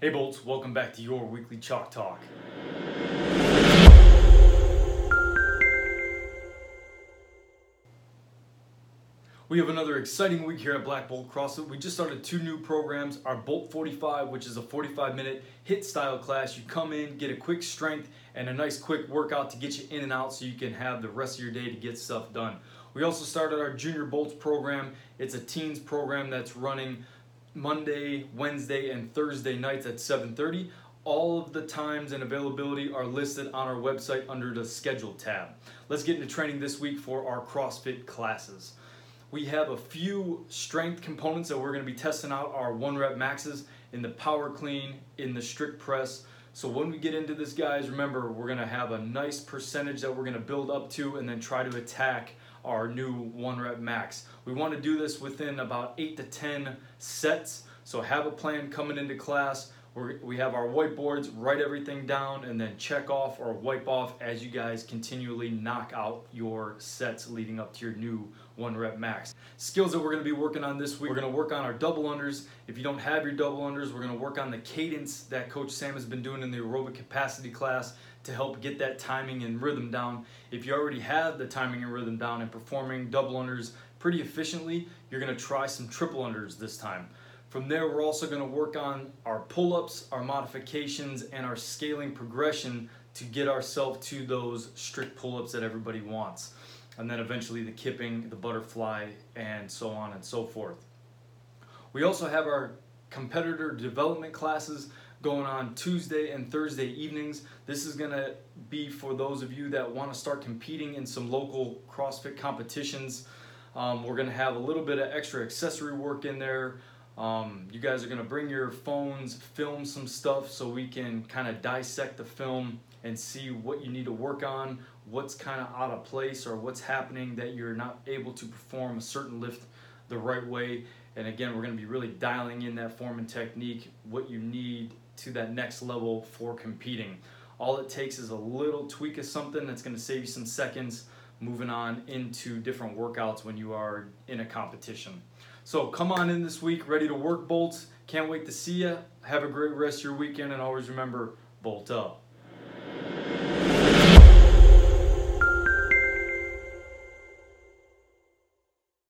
Hey Bolts, welcome back to your weekly Chalk Talk. We have another exciting week here at Black Bolt CrossFit. We just started two new programs our Bolt 45, which is a 45 minute HIT style class. You come in, get a quick strength and a nice quick workout to get you in and out so you can have the rest of your day to get stuff done. We also started our Junior Bolts program. It's a teens program that's running Monday, Wednesday, and Thursday nights at 7:30. All of the times and availability are listed on our website under the schedule tab. Let's get into training this week for our CrossFit classes. We have a few strength components that we're going to be testing out our one rep maxes in the power clean, in the strict press. So when we get into this guys, remember we're going to have a nice percentage that we're going to build up to and then try to attack our new one rep max. We want to do this within about 8 to 10 sets. So have a plan coming into class. We're, we have our whiteboards, write everything down, and then check off or wipe off as you guys continually knock out your sets leading up to your new one rep max. Skills that we're going to be working on this week, we're going to work on our double unders. If you don't have your double unders, we're going to work on the cadence that Coach Sam has been doing in the aerobic capacity class to help get that timing and rhythm down. If you already have the timing and rhythm down and performing double unders pretty efficiently, you're going to try some triple unders this time. From there, we're also going to work on our pull-ups, our modifications, and our scaling progression to get ourselves to those strict pull-ups that everybody wants. And then eventually the kipping, the butterfly, and so on and so forth. We also have our competitor development classes going on Tuesday and Thursday evenings. This is going to be for those of you that want to start competing in some local CrossFit competitions. Um, we're going to have a little bit of extra accessory work in there. Um, you guys are to bring your phones, film some stuff so we can kind of dissect the film and see what you need to work on, what's kind of out of place or what's happening that you're not able to perform a certain lift the right way. And again, we're to be really dialing in that form and technique, what you need to that next level for competing. All it takes is a little tweak of something that's to save you some seconds moving on into different workouts when you are in a competition. So come on in this week, ready to work bolts. Can't wait to see you. Have a great rest of your weekend, and always remember, bolt up.